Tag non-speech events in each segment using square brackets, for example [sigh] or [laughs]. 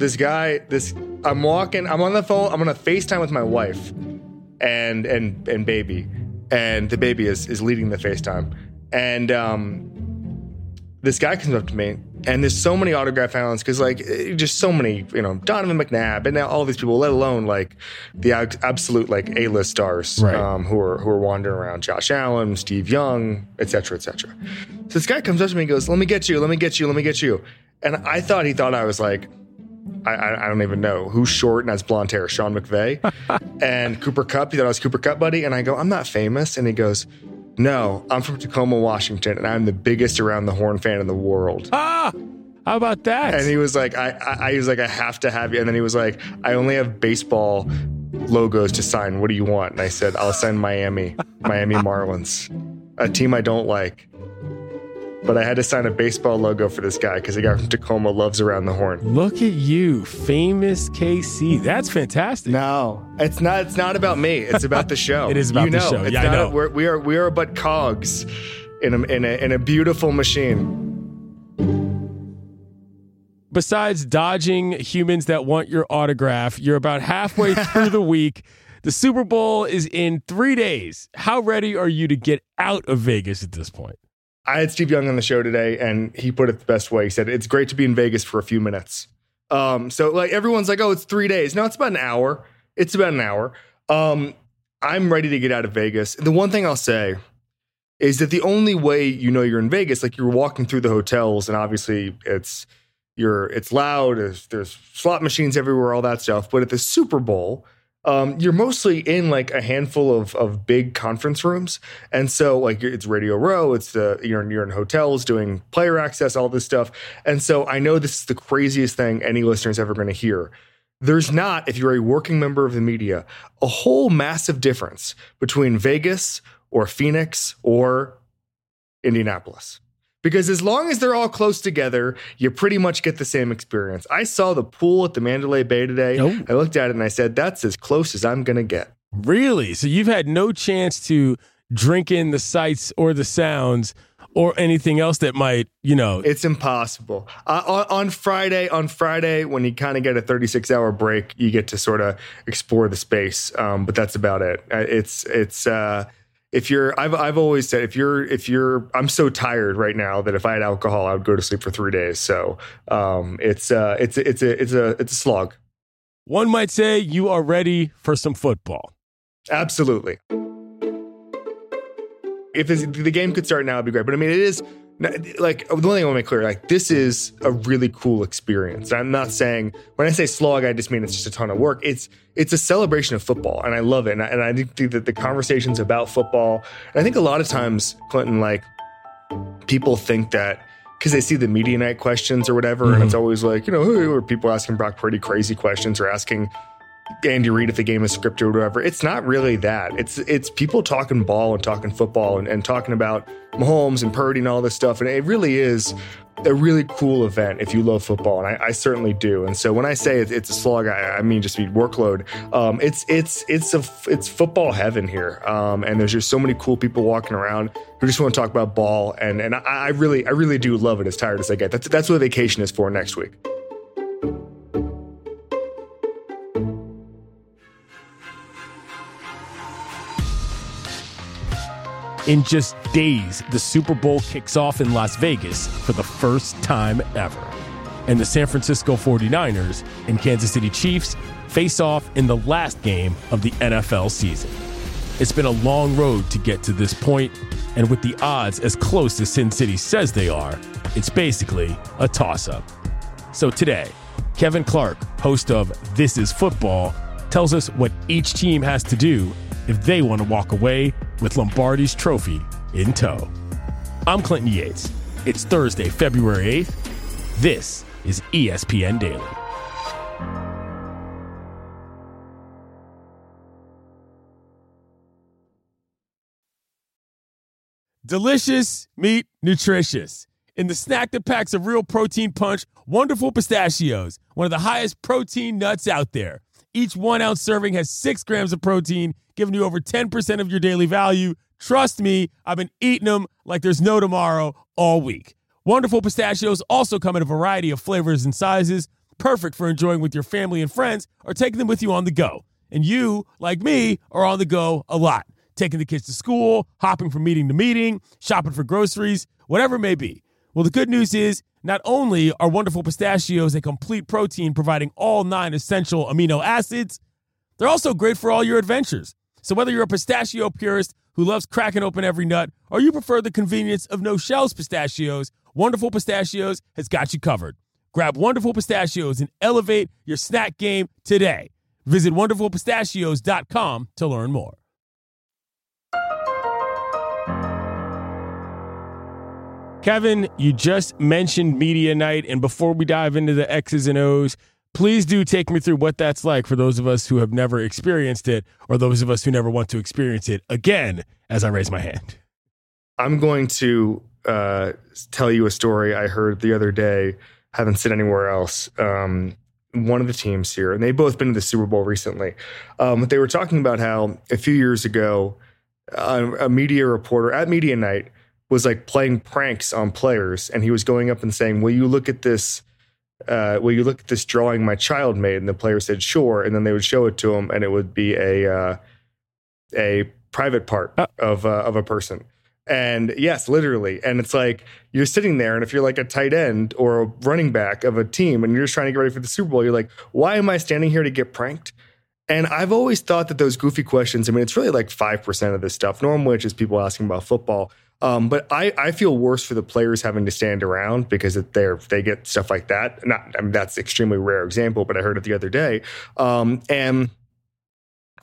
this guy, this I'm walking, I'm on the phone, I'm on a FaceTime with my wife and and and baby. And the baby is is leading the FaceTime. And um this guy comes up to me and there's so many autograph islands because like eh, just so many you know donovan mcnabb and now all these people let alone like the absolute like a-list stars Right. um, who are who are wandering around josh allen steve young et cetera et cetera so this guy comes up to me and goes let me get you let me get you let me get you and i thought he thought i was like I, I I don't even know who's short and has blonde hair, Sean McVay, [laughs] and Cooper Kupp. He thought I was Cooper Kupp buddy, and I go, I'm not famous, and he goes, No, I'm from Tacoma, Washington, and I'm the biggest around the horn fan in the world. [laughs] Ah, how about that? And he was like, I, I, I was like, I have to have you. And then he was like, I only have baseball logos to sign. What do you want? And I said, I'll sign Miami, Miami [laughs] Marlins, a team I don't like. But I had to sign a baseball logo for this guy because the guy from Tacoma loves around the horn. Look at you, famous KC. That's fantastic. No, it's not. It's not about me. It's about the show. [laughs] It is about you the know, show. It's Yeah, I not know. we're, we are we are but cogs in a, in a in a beautiful machine. Besides dodging humans that want your autograph, you're about halfway [laughs] through the week. The Super Bowl is in three days. How ready are you to get out of Vegas at this point? I had Steve Young on the show today, and he put it the best way. He said it's great to be in Vegas for a few minutes. Um, so like everyone's like, oh, it's three days. No, it's about an hour. It's about an hour. Um, I'm ready to get out of Vegas. The one thing I'll say is that the only way you know you're in Vegas, like you're walking through the hotels, and obviously it's you're it's loud. There's, there's slot machines everywhere, all that stuff. But at the Super Bowl, um, you're mostly in like a handful of of big conference rooms, and so like it's Radio Row, it's the you're you're in hotels doing player access, all this stuff, and so I know this is the craziest thing any listener is ever going to hear. There's not, if you're a working member of the media, a whole massive difference between Vegas or Phoenix or Indianapolis. Because as long as they're all close together, you pretty much get the same experience. I saw the pool at the Mandalay Bay today. Oh. I looked at it and I said, that's as close as I'm going to get. Really? So you've had no chance to drink in the sights or the sounds or anything else that might, you know, It's impossible. Uh, on, on Friday, on Friday, when you kind of get a 36 hour break, you get to sort of explore the space. Um, but that's about it. Uh, It's it's uh, if you're I've I've always said if you're if you're I'm so tired right now that if I had alcohol, I would go to sleep for three days. So um, it's uh, it's it's a it's a it's a slog. one might say you are ready for some football. Absolutely. If the game could start now, it'd be great. But I mean, it is like the one thing I want to make clear: like this is a really cool experience. I'm not saying when I say slog, I just mean it's just a ton of work. It's it's a celebration of football, and I love it. And I, and I think that the conversations about football, and I think a lot of times, Clinton, like people think that because they see the media night questions or whatever, and mm-hmm. it's always like you know, hey, or people asking Brock Purdy crazy questions or asking Andy Reid if the game is scripted or whatever. It's not really that. It's it's people talking ball and talking football and, and talking about Mahomes and Purdy and all this stuff. And it really is a really cool event if you love football, and I, I certainly do. And so when I say it, it's a slog, I, I mean just be workload. Um, it's it's it's a it's football heaven here, um, and there's just so many cool people walking around who just want to talk about ball. And and I, I really I really do love it. As tired as I get, that's that's what vacation is for next week. In just days, the Super Bowl kicks off in Las Vegas for the first time ever. And the San Francisco 49ers and Kansas City Chiefs face off in the last game of the NFL season. It's been a long road to get to this point, and with the odds as close as Sin City says they are, it's basically a toss up. So today, Kevin Clark, host of This Is Football, tells us what each team has to do if they want to walk away with Lombardi's trophy in tow. I'm Clinton Yates. It's Thursday, February 8th. This is ESPN Daily. Delicious meat, nutritious. In the snack that packs a real protein punch, wonderful pistachios, one of the highest protein nuts out there. Each one ounce serving has six grams of protein, giving you over 10% of your daily value. Trust me, I've been eating them like there's no tomorrow all week. Wonderful pistachios also come in a variety of flavors and sizes, perfect for enjoying with your family and friends or taking them with you on the go. And you, like me, are on the go a lot, taking the kids to school, hopping from meeting to meeting, shopping for groceries, whatever it may be. Well, the good news is not only are wonderful pistachios a complete protein providing all nine essential amino acids, they're also great for all your adventures. So whether you're a pistachio purist who loves cracking open every nut or you prefer the convenience of no shells pistachios, Wonderful Pistachios has got you covered. Grab Wonderful Pistachios and elevate your snack game today. Visit wonderfulpistachios.com to learn more. Kevin, you just mentioned media night, and before we dive into the X's and O's, please do take me through what that's like for those of us who have never experienced it or those of us who never want to experience it again as I raise my hand. I'm going to uh, tell you a story I heard the other day. Haven't seen anywhere else. Um, one of the teams here, and they've both been to the Super Bowl recently. Um, they were talking about how a few years ago, uh, a media reporter at media night was like playing pranks on players, and he was going up and saying, "Will you look at this? Uh, will you look at this drawing my child made?" And the player said, "Sure." And then they would show it to him, and it would be a uh, a private part uh. of uh, of a person. And yes, literally. And it's like you're sitting there, and if you're like a tight end or a running back of a team, and you're just trying to get ready for the Super Bowl, you're like, "Why am I standing here to get pranked?" And I've always thought that those goofy questions, I mean, it's really like 5% of this stuff. Normally, it's just people asking about football. Um, but I, I feel worse for the players having to stand around because they're they get stuff like that. Not I mean that's extremely rare example, but I heard it the other day. Um, and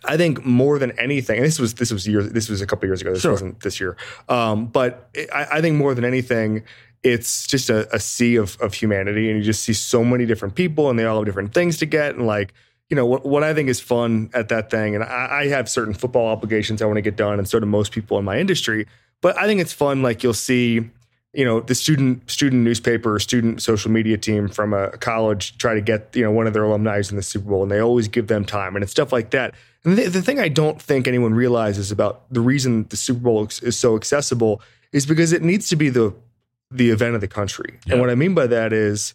I think more than anything, and this was this was years this was a couple years ago. This sure. wasn't this year. Um, but I, I, think more than anything, it's just a, a sea of of humanity, and you just see so many different people, and they all have different things to get, and like you know what, what I think is fun at that thing, and I, I have certain football obligations I want to get done, and so do most people in my industry. But I think it's fun. Like you'll see, you know, the student student newspaper, student social media team from a college try to get you know one of their alumni in the Super Bowl, and they always give them time, and it's stuff like that. And the, the thing I don't think anyone realizes about the reason the Super Bowl is so accessible is because it needs to be the the event of the country. And what I mean by that is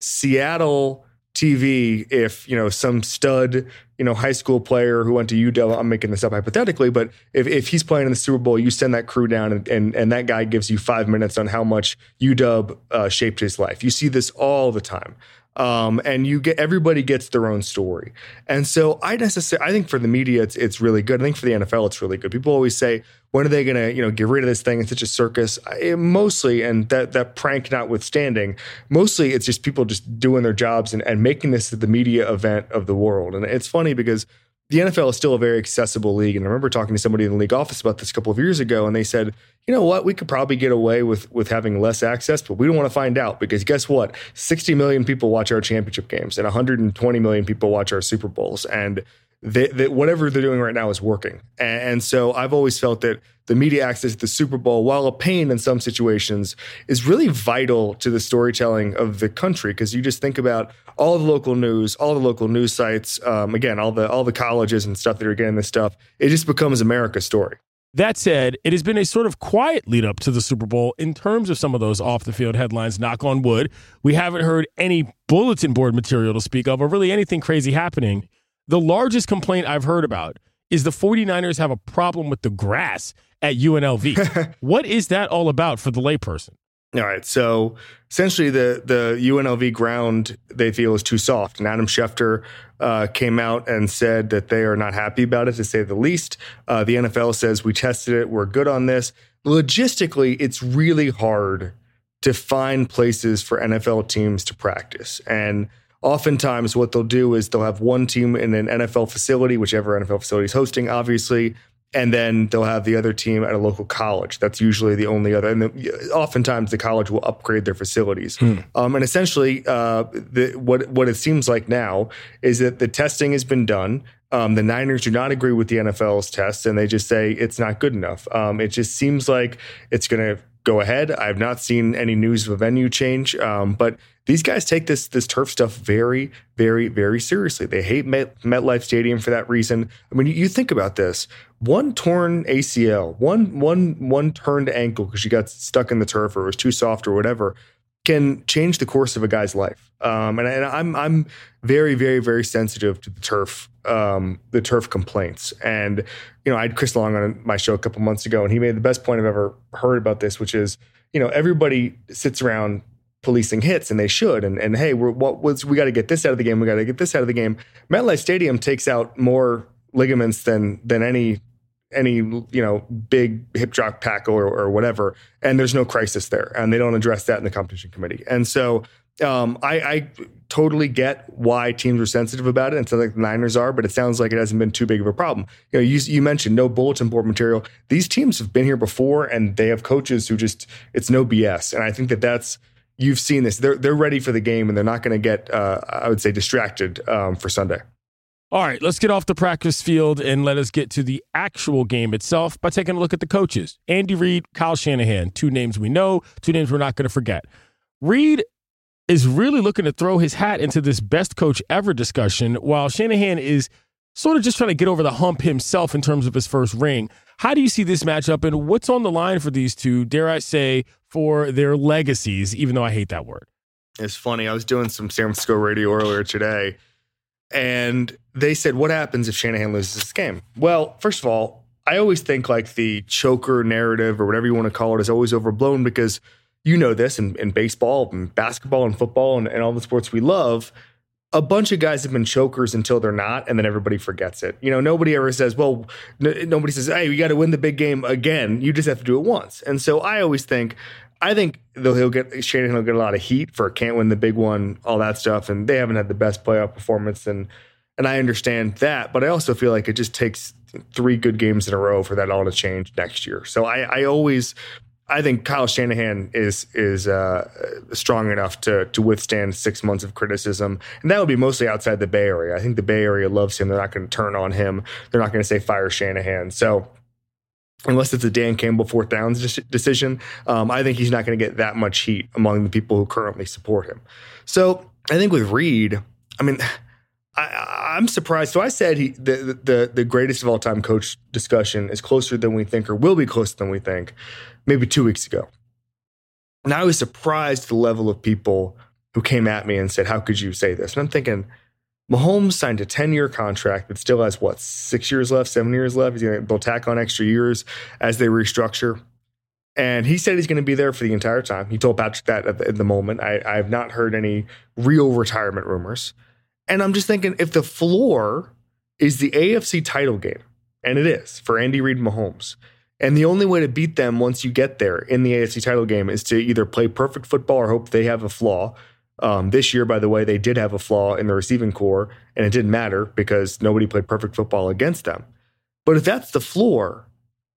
Seattle TV if you know some stud you know high school player who went to UW. I'm making this up hypothetically, but if, if he's playing in the Super Bowl, you send that crew down and and, and that guy gives you five minutes on how much UW uh, shaped his life. You see this all the time. Um, and you get everybody gets their own story, and so I necessarily I think for the media it's it's really good. I think for the NFL it's really good. People always say, when are they going to you know get rid of this thing? It's such a circus. I, mostly, and that that prank notwithstanding, mostly it's just people just doing their jobs and, and making this the media event of the world. And it's funny because the NFL is still a very accessible league. And I remember talking to somebody in the league office about this a couple of years ago, and they said, you know what, we could probably get away with with having less access, but we don't want to find out because guess what? 60 million people watch our championship games and 120 million people watch our Super Bowls. And whatever they're doing right now is working. And, and, so I've always felt that the media access to the Super Bowl, while a pain in some situations, is really vital to the storytelling of the country. Because you just think about all the local news, all the local news sites, um, again, all the all the colleges and stuff that are getting this stuff. It just becomes America's story. That said, it has been a sort of quiet lead up to the Super Bowl in terms of some of those off the field headlines. Knock on wood, we haven't heard any bulletin board material to speak of, or really anything crazy happening. The largest complaint I've heard about is the 49ers have a problem with the grass at UNLV. [laughs] what is that all about for the layperson? All right. So essentially, the the UNLV ground they feel is too soft. And Adam Schefter uh, came out and said that they are not happy about it, to say the least. Uh, the NFL says we tested it, we're good on this. Logistically, it's really hard to find places for NFL teams to practice. And oftentimes what they'll do is they'll have one team in an NFL facility, whichever NFL facility is hosting, obviously, and then they'll have the other team at a local college. That's usually the only other. And the, oftentimes the college will upgrade their facilities. Hmm. Um, and essentially, uh, the, what what it seems like now is that the testing has been done. Um, the Niners do not agree with the NFL's tests, and they just say it's not good enough. Um, it just seems like it's going to go ahead. I've not seen any news of a venue change, um, but these guys take this this turf stuff very, very, very seriously. They hate Met, MetLife Stadium for that reason. I mean, you, think about this: one torn ACL, one one one turned ankle because you got stuck in the turf or it was too soft or whatever can change the course of a guy's life. Um, and, and, I'm I'm very very very sensitive to the turf um, the turf complaints. And you know, I had Chris Long on my show a couple months ago, and he made the best point I've ever heard about this, which is you know everybody sits around policing hits, and they should. And and hey, we're, what was we got to get this out of the game? We got to get this out of the game. MetLife Stadium takes out more ligaments than than any any you know big hip drop tackle or, or, whatever, and there's no crisis there, and they don't address that in the competition committee. And so um, I, I, totally get why teams are sensitive about it, and so like the Niners are, but it sounds like it hasn't been too big of a problem. You know, you, you mentioned no bulletin board material. These teams have been here before, and they have coaches who just it's no BS, and I think that that's you've seen this. They're they're ready for the game, and they're not going to get uh, I would say distracted um, for Sunday. All right, let's get off the practice field and let us get to the actual game itself by taking a look at the coaches. Andy Reid, Kyle Shanahan, two names we know, two names we're not going to forget. Reid is really looking to throw his hat into this best coach ever discussion, while Shanahan is sort of just trying to get over the hump himself in terms of his first ring. How do you see this matchup and what's on the line for these two, dare I say, for their legacies, even though I hate that word? It's funny. I was doing some San Francisco radio earlier today and they said, What happens if Shanahan loses this game? Well, first of all, I always think like the choker narrative or whatever you want to call it is always overblown because you know this in, in baseball and basketball and football and, and all the sports we love. A bunch of guys have been chokers until they're not, and then everybody forgets it. You know, nobody ever says, "Well," n- nobody says, "Hey, we got to win the big game again." You just have to do it once. And so I always think I think though he'll get Shanahan will get a lot of heat for can't win the big one, all that stuff, and they haven't had the best playoff performance, and and I understand that, but I also feel like it just takes three good games in a row for that all to change next year. So I, I always I think Kyle Shanahan is is uh, strong enough to to withstand six months of criticism, and that would be mostly outside the Bay Area. I think the Bay Area loves him. They're not going to turn on him. They're not going to say fire Shanahan. So unless it's a Dan Campbell fourth downs decision, um, I think he's not going to get that much heat among the people who currently support him. So I think with Reid, I mean, I, am surprised. So I said he the, the the greatest of all time coach discussion is closer than we think, or will be closer than we think, maybe two weeks ago. And I was surprised the level of people who came at me and said, "How could you say this?" And I'm thinking Mahomes signed a 10 year contract that still has what, six years left, seven years left? He's going to, they'll tack on extra years as they restructure. And he said he's going to be there for the entire time. He told Patrick that at the, at the moment. I, I have not heard any real retirement rumors. And I'm just thinking if the floor is the AFC title game, and it is for Andy Reid Mahomes, and the only way to beat them once you get there in the AFC title game is to either play perfect football or hope they have a flaw, um, this year, by the way, they did have a flaw in the receiving corps, and it didn't matter because nobody played perfect football against them. But if that's the floor,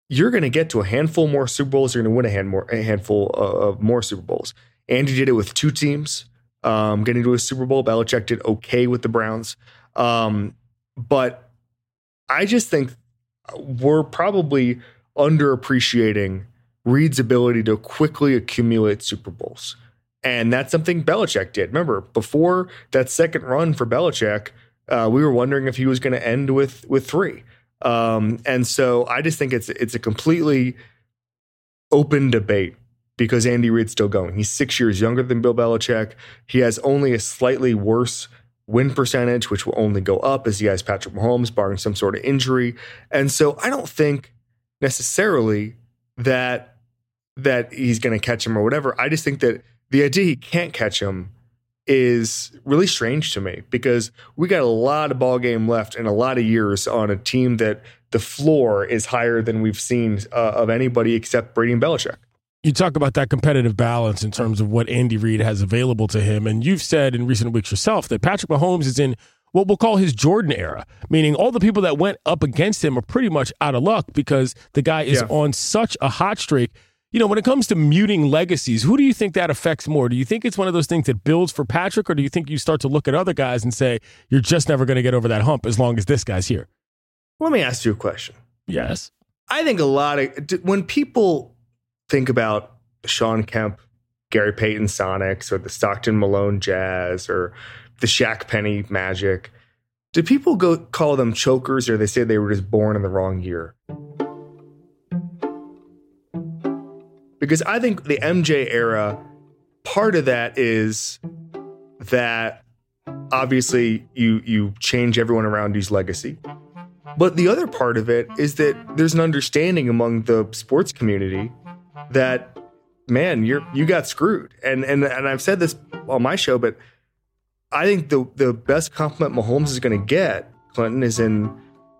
you're going to get to a handful more Super Bowls. You're going to win a, hand more, a handful of more Super Bowls. Andy did it with two teams, um, getting to a Super Bowl. Belichick did okay with the Browns. Um, but I just think we're probably underappreciating Reid's ability to quickly accumulate Super Bowls. And that's something Belichick did. Remember, before that second run for Belichick, uh, we were wondering if he was going to end with with three. Um, and so I just think it's it's a completely open debate because Andy Reid's still going. He's six years younger than Bill Belichick. He has only a slightly worse win percentage, which will only go up as he has Patrick Mahomes, barring some sort of injury. And so I don't think necessarily that that he's going to catch him or whatever. I just think that the idea he can't catch him is really strange to me because we got a lot of ball game left and a lot of years on a team that the floor is higher than we've seen uh, of anybody except Brady and Belichick. You talk about that competitive balance in terms of what Andy Reid has available to him, and you've said in recent weeks yourself that Patrick Mahomes is in what we'll call his Jordan era, meaning all the people that went up against him are pretty much out of luck because the guy is yeah. on such a hot streak you know, when it comes to muting legacies, who do you think that affects more? Do you think it's one of those things that builds for Patrick, or do you think you start to look at other guys and say, you're just never going to get over that hump as long as this guy's here? Let me ask you a question. Yes. I think a lot of, when people think about Shawn Kemp, Gary Payton Sonics, or the Stockton Malone Jazz, or the Shaq Penny Magic, do people go call them chokers or they say they were just born in the wrong year? Because I think the MJ era part of that is that obviously you you change everyone around you's legacy. But the other part of it is that there's an understanding among the sports community that man, you're you got screwed. And and and I've said this on my show, but I think the the best compliment Mahomes is going to get, Clinton, is in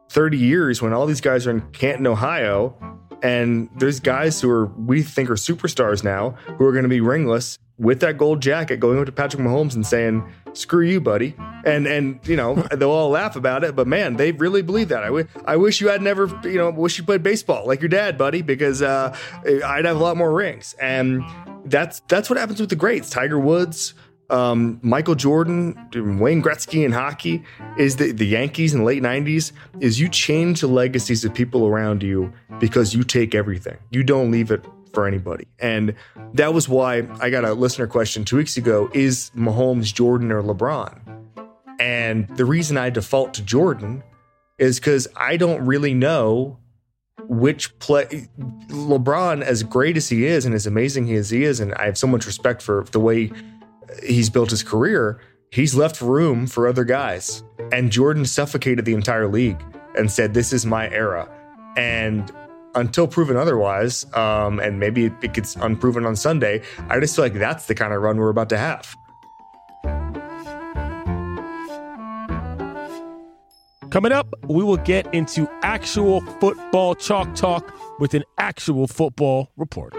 30 years when all these guys are in Canton, Ohio, and there's guys who are we think are superstars now who are going to be ringless with that gold jacket going up to Patrick Mahomes and saying, "Screw you, buddy," and and you know [laughs] they'll all laugh about it, but man, they really believe that. I, w- I wish you had never, you know, wish you played baseball like your dad, buddy, because uh, I'd have a lot more rings, and that's that's what happens with the greats, Tiger Woods. Um, Michael Jordan, Wayne Gretzky in hockey is the, the Yankees in the late 90s is you change the legacies of people around you because you take everything. You don't leave it for anybody. And that was why I got a listener question two weeks ago is Mahomes, Jordan, or LeBron? And the reason I default to Jordan is because I don't really know which play LeBron, as great as he is and as amazing as he is, and I have so much respect for the way he's built his career, he's left room for other guys. And Jordan suffocated the entire league and said, This is my era. And until proven otherwise, um, and maybe it gets unproven on Sunday, I just feel like that's the kind of run we're about to have. Coming up, we will get into actual football chalk talk with an actual football reporter.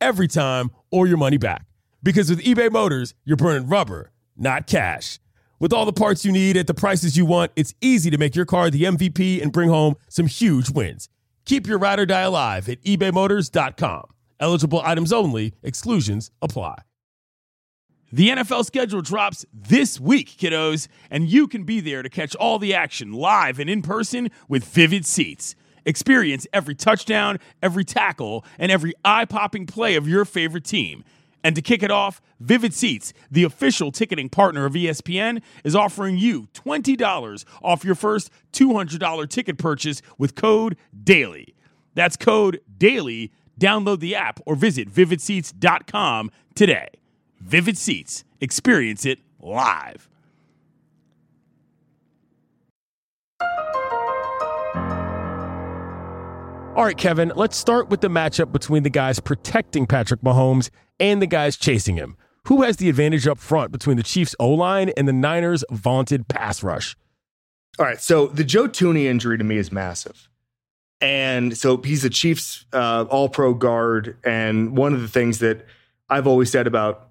every time or your money back. Because with eBay Motors, you're burning rubber, not cash. With all the parts you need at the prices you want, it's easy to make your car the MVP and bring home some huge wins. Keep your ride or die alive at ebaymotors.com. Eligible items only, exclusions apply. The NFL schedule drops this week, kiddos, and you can be there to catch all the action live and in person with Vivid Seats. Experience every touchdown, every tackle, and every eye popping play of your favorite team. And to kick it off, Vivid Seats, the official ticketing partner of ESPN, is offering you $20 off your first $200 ticket purchase with code DAILY. That's code DAILY. Download the app or visit vividseats.com today. Vivid Seats, experience it live. All right, Kevin, let's start with the matchup between the guys protecting Patrick Mahomes and the guys chasing him. Who has the advantage up front between the Chiefs' O line and the Niners' vaunted pass rush? All right, so the Joe Thuney injury to me is massive. And so he's the Chiefs' uh, all pro guard. And one of the things that I've always said about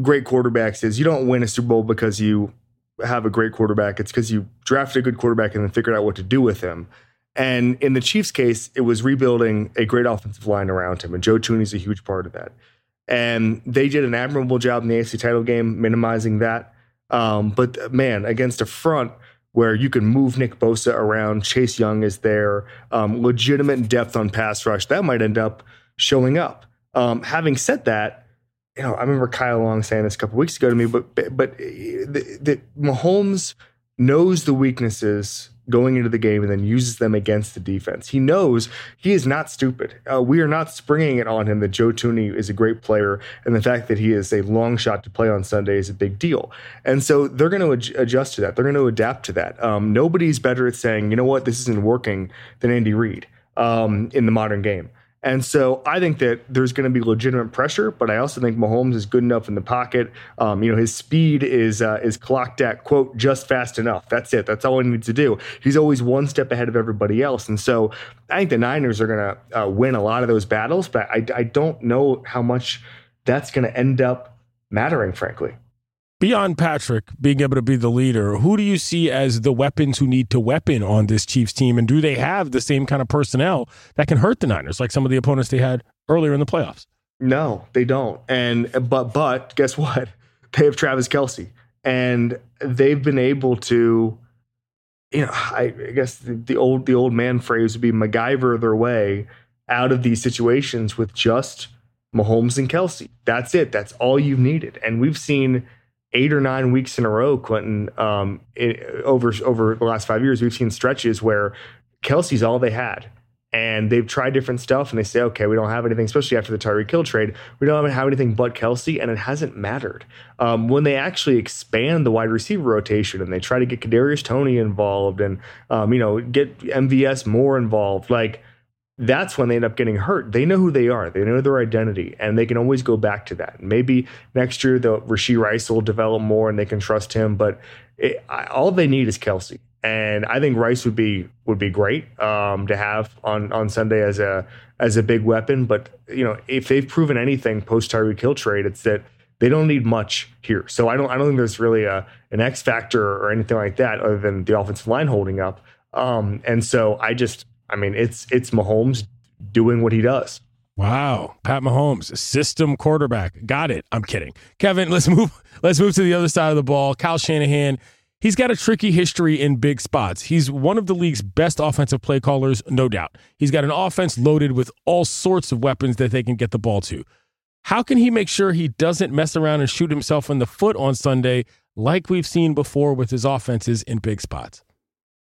great quarterbacks is you don't win a Super Bowl because you have a great quarterback. It's because you drafted a good quarterback and then figured out what to do with him. And in the Chiefs' case, it was rebuilding a great offensive line around him, and Joe Thuney's a huge part of that. And they did an admirable job in the AFC title game, minimizing that. Um, but man, against a front where you can move Nick Bosa around, Chase Young is there, um, legitimate depth on pass rush, that might end up showing up. Um, having said that, you know, I remember Kyle Long saying this a couple weeks ago to me, but but the, the Mahomes knows the weaknesses going into the game and then uses them against the defense. He knows he is not stupid. Uh, we are not springing it on him that Joe Thuney is a great player and the fact that he is a long shot to play on Sunday is a big deal. And so they're going to ad- adjust to that. They're going to adapt to that. Um, nobody's better at saying, you know what, this isn't working than Andy Reid um, in the modern game. And so I think that there's going to be legitimate pressure, but I also think Mahomes is good enough in the pocket. Um, you know, his speed is uh, is clocked at quote just fast enough. That's it. That's all he needs to do. He's always one step ahead of everybody else. And so I think the Niners are going to uh, win a lot of those battles, but I, I don't know how much that's going to end up mattering, frankly. Beyond Patrick being able to be the leader, who do you see as the weapons who need to weapon on this Chiefs team? And do they have the same kind of personnel that can hurt the Niners, like some of the opponents they had earlier in the playoffs? No, they don't. And but but guess what? [laughs] They have Travis Kelce. and they've been able to. You know, I, I guess the, the old the old man phrase would be MacGyver their way out of these situations with just Mahomes and Kelce. That's it. That's all you've needed. And we've seen eight or nine weeks in a row, Clinton, um, it, over over the last five years, we've seen stretches where Kelce's all they had. And they've tried different stuff and they say, okay, we don't have anything, especially after the Tyreek Hill trade. We don't have anything but Kelce, and it hasn't mattered. Um, when they actually expand the wide receiver rotation and they try to get Kadarius Toney involved and um, you know get MVS more involved, like that's when they end up getting hurt. They know who they are, they know their identity, and they can always go back to that. Maybe next year the Rashee Rice will develop more and they can trust him, but it, I, all they need is Kelce. and I think Rice would be would be great um, to have on on Sunday as a as a big weapon. But you know, if they've proven anything post Tyreek Hill trade, it's that they don't need much here. So I don't I don't think there's really a an X factor or anything like that other than the offensive line holding up. Um, and so I just I mean, it's it's Mahomes doing what he does. Wow, Pat Mahomes, system quarterback. Got it. I'm kidding. Kevin, let's move [laughs] let's move to the other side of the ball. Kyle Shanahan, he's got a tricky history in big spots. He's one of the league's best offensive play callers, no doubt. He's got an offense loaded with all sorts of weapons that they can get the ball to. How can he make sure he doesn't mess around and shoot himself in the foot on Sunday like we've seen before with his offenses in big spots?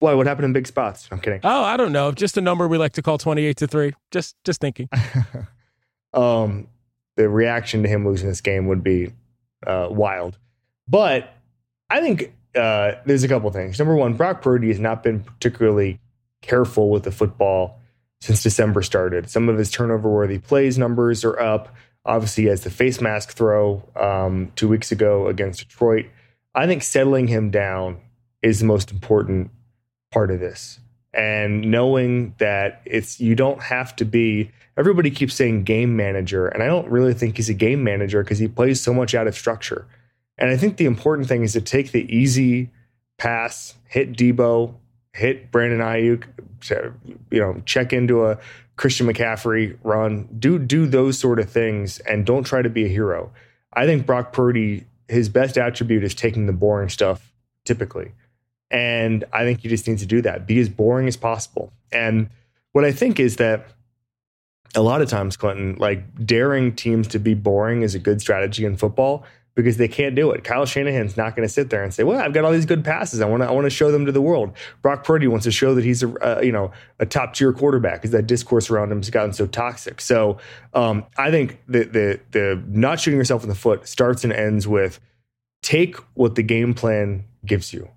Why? What happened in big spots? I'm kidding. Oh, I don't know. Just a number we like to call 28 to 3. Just just thinking. [laughs] um, the reaction to him losing this game would be uh, wild. But I think uh, there's a couple things. Number one, Brock Purdy has not been particularly careful with the football since December started. Some of his turnover worthy plays numbers are up. Obviously, as the face mask throw um, two weeks ago against Detroit. I think settling him down is the most important part of this. And knowing that it's you don't have to be everybody keeps saying game manager and i don't really think he's a game manager because he plays so much out of structure. And i think the important thing is to take the easy pass hit deebo hit brandon aiyuk you know check into a christian mccaffrey run do do those sort of things and don't try to be a hero. I think brock purdy his best attribute is taking the boring stuff typically and I think you just need to do that. Be as boring as possible. And what I think is that a lot of times, Clinton, like daring teams to be boring is a good strategy in football because they can't do it. Kyle Shanahan's not going to sit there and say, "Well, I've got all these good passes. I want to I want to show them to the world." Brock Purdy wants to show that he's a uh, you know a top tier quarterback because that discourse around him has gotten so toxic. So um, I think the the the not shooting yourself in the foot starts and ends with take what the game plan gives you.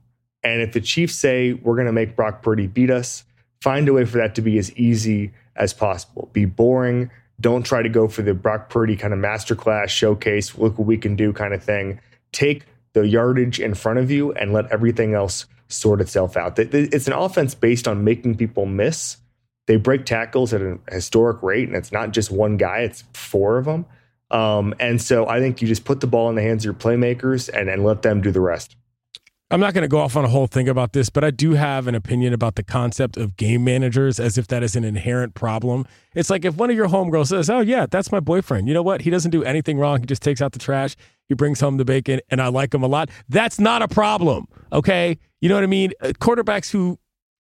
And if the Chiefs say we're going to make Brock Purdy beat us, find a way for that to be as easy as possible. Be boring. Don't try to go for the Brock Purdy kind of masterclass showcase, look what we can do kind of thing. Take the yardage in front of you and let everything else sort itself out. It's an offense based on making people miss. They break tackles at a historic rate, and it's not just one guy, it's four of them. Um, and so I think you just put the ball in the hands of your playmakers and, and let them do the rest. I'm not going to go off on a whole thing about this, but I do have an opinion about the concept of game managers as if that is an inherent problem. It's like if one of your homegirls says, Oh, yeah, that's my boyfriend. You know what? He doesn't do anything wrong. He just takes out the trash. He brings home the bacon, and I like him a lot. That's not a problem. Okay. You know what I mean? Uh, quarterbacks who,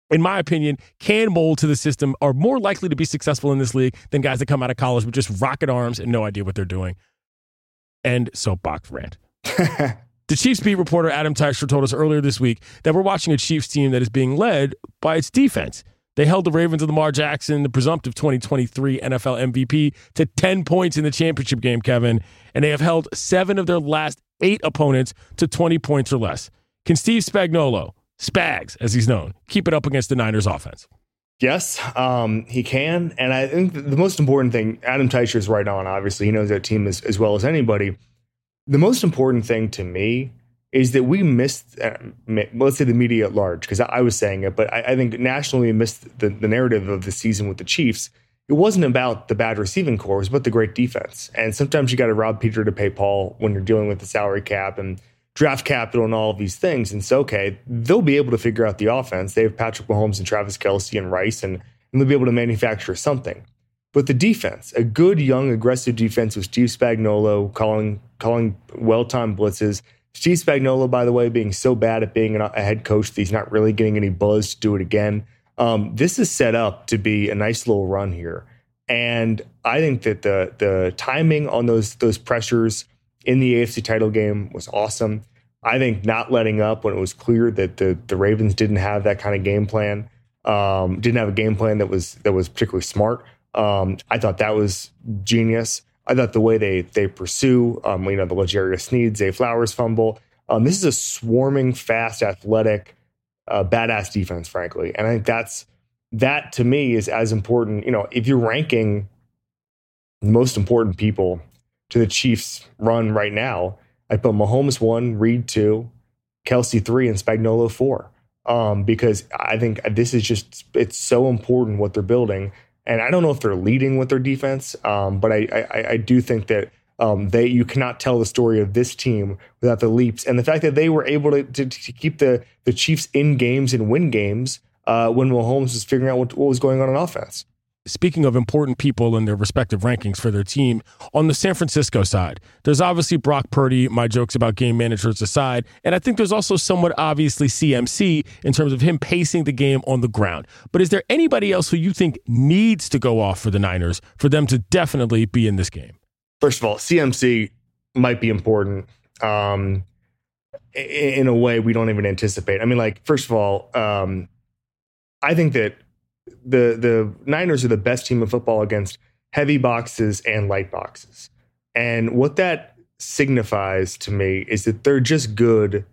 in my opinion, can mold to the system are more likely to be successful in this league than guys that come out of college with just rocket arms and no idea what they're doing. And soapbox rant. [laughs] The Chiefs beat reporter Adam Teicher told us earlier this week that we're watching a Chiefs team that is being led by its defense. They held the Ravens of Lamar Jackson, the presumptive 2023 NFL MVP, to 10 points in the championship game, Kevin, and they have held seven of their last eight opponents to 20 points or less. Can Steve Spagnuolo, Spags as he's known, keep it up against the Niners offense? Yes, um, he can. And I think the most important thing, Adam Teicher is right on, obviously. He knows that team as, as well as anybody the most important thing to me is that we missed, uh, let's say the media at large, because I, I, was saying it, but I, I think nationally we missed the, the, narrative of the season with the Chiefs. It wasn't about the bad receiving corps, but the great defense. And sometimes you got to rob Peter to pay Paul when you're dealing with the salary cap and draft capital and all of these things. And so, okay, they'll be able to figure out the offense. They have Patrick Mahomes and Travis Kelce and Rice, and, and they'll be able to manufacture something. But the defense, a good, young, aggressive defense with Steve Spagnuolo calling calling well timed blitzes. Steve Spagnuolo, by the way, being so bad at being a head coach that he's not really getting any buzz to do it again. Um, this is set up to be a nice little run here, and I think that the the timing on those those pressures in the AFC title game was awesome. I think not letting up when it was clear that the the Ravens didn't have that kind of game plan, um, didn't have a game plan that was that was particularly smart. Um, I thought that was genius. I thought the way they they pursue, um, you know, the L'Jarius Sneed, Zay Flowers fumble. Um, this is a swarming, fast, athletic, uh, badass defense, frankly, and I think that's that to me is as important. You know, if you're ranking the most important people to the Chiefs' run right now, I put Mahomes one, Reid two, Kelce three, and Spagnuolo four. Um, because I think this is just it's so important what they're building and I don't know if they're leading with their defense, um, but I, I, I do think that um, they you cannot tell the story of this team without the leaps and the fact that they were able to, to, to keep the the Chiefs in games and win games uh, when Mahomes was figuring out what, what was going on in offense. Speaking of important people in their respective rankings for their team, on the San Francisco side, there's obviously Brock Purdy, my jokes about game managers aside, and I think there's also somewhat obviously CMC in terms of him pacing the game on the ground. But is there anybody else who you think needs to go off for the Niners for them to definitely be in this game? First of all, CMC might be important um, in a way we don't even anticipate. I mean, like, first of all, um, I think that the the Niners are the best team of football against heavy boxes and light boxes. And what that signifies to me is that they're just good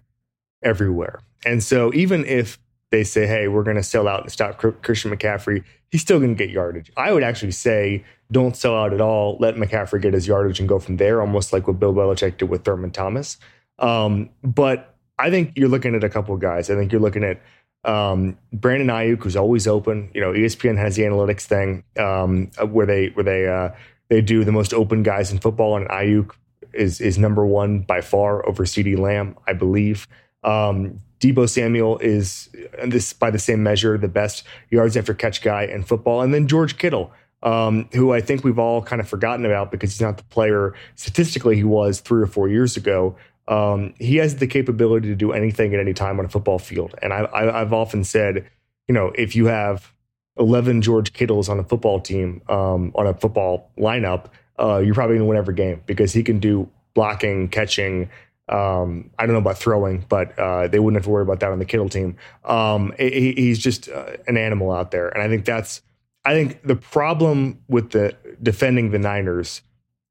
everywhere. And so even if they say, hey, we're going to sell out and stop Christian McCaffrey, he's still going to get yardage. I would actually say don't sell out at all. Let McCaffrey get his yardage and go from there, almost like what Bill Belichick did with Thurman Thomas. Um, but I think you're looking at a couple of guys. I think you're looking at um, Brandon Aiyuk, who's always open. You know, ESPN has the analytics thing um, where they where they uh, they do the most open guys in football, and Aiyuk is is number one by far over CeeDee Lamb, I believe. Um, Deebo Samuel is this by the same measure the best yards after catch guy in football, and then George Kittle. Um, who I think we've all kind of forgotten about because he's not the player statistically he was three or four years ago. Um, he has the capability to do anything at any time on a football field. And I, I, have often said, you know, if you have 11 George Kittles on a football team, um, on a football lineup, uh, you're probably going to win every game because he can do blocking, catching. Um, I don't know about throwing, but uh, they wouldn't have to worry about that on the Kittle team. Um, he, he's just uh, an animal out there. And I think that's, I think the problem with the defending the Niners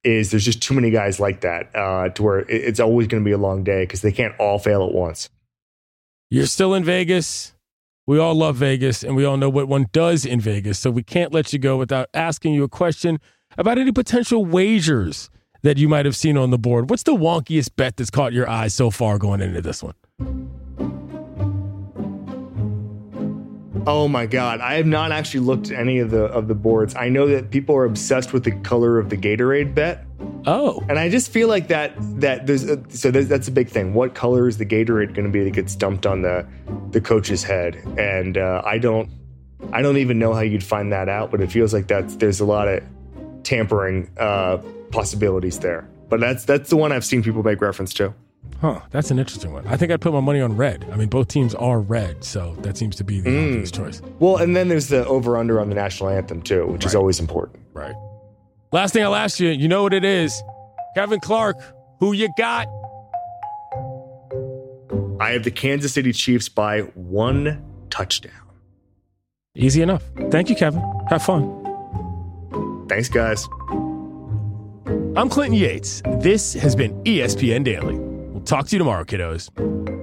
is there's just too many guys like that uh, to where it's always going to be a long day because they can't all fail at once. You're still in Vegas. We all love Vegas and we all know what one does in Vegas. So we can't let you go without asking you a question about any potential wagers that you might have seen on the board. What's the wonkiest bet that's caught your eye so far going into this one? Oh my god, I have not actually looked at any of the of the boards. I know that people are obsessed with the color of the Gatorade bet. Oh, and I just feel like that that there's a, so there's, that's a big thing. What color is the Gatorade going to be that gets dumped on the the coach's head? And uh, I don't I don't even know how you'd find that out, but it feels like that's there's a lot of tampering uh, possibilities there. But that's that's the one I've seen people make reference to. Huh, that's an interesting one. I think I'd put my money on red. I mean, both teams are red, so that seems to be the mm. obvious choice. Well, and then there's the over under on the national anthem, too, which right. is always important. Right. Last thing I'll ask you, you know what it is. Kevin Clark, who you got? I have the Kansas City Chiefs by one touchdown. Easy enough. Thank you, Kevin. Have fun. Thanks, guys. I'm Clinton Yates. This has been ESPN Daily. We'll talk to you tomorrow, kiddos.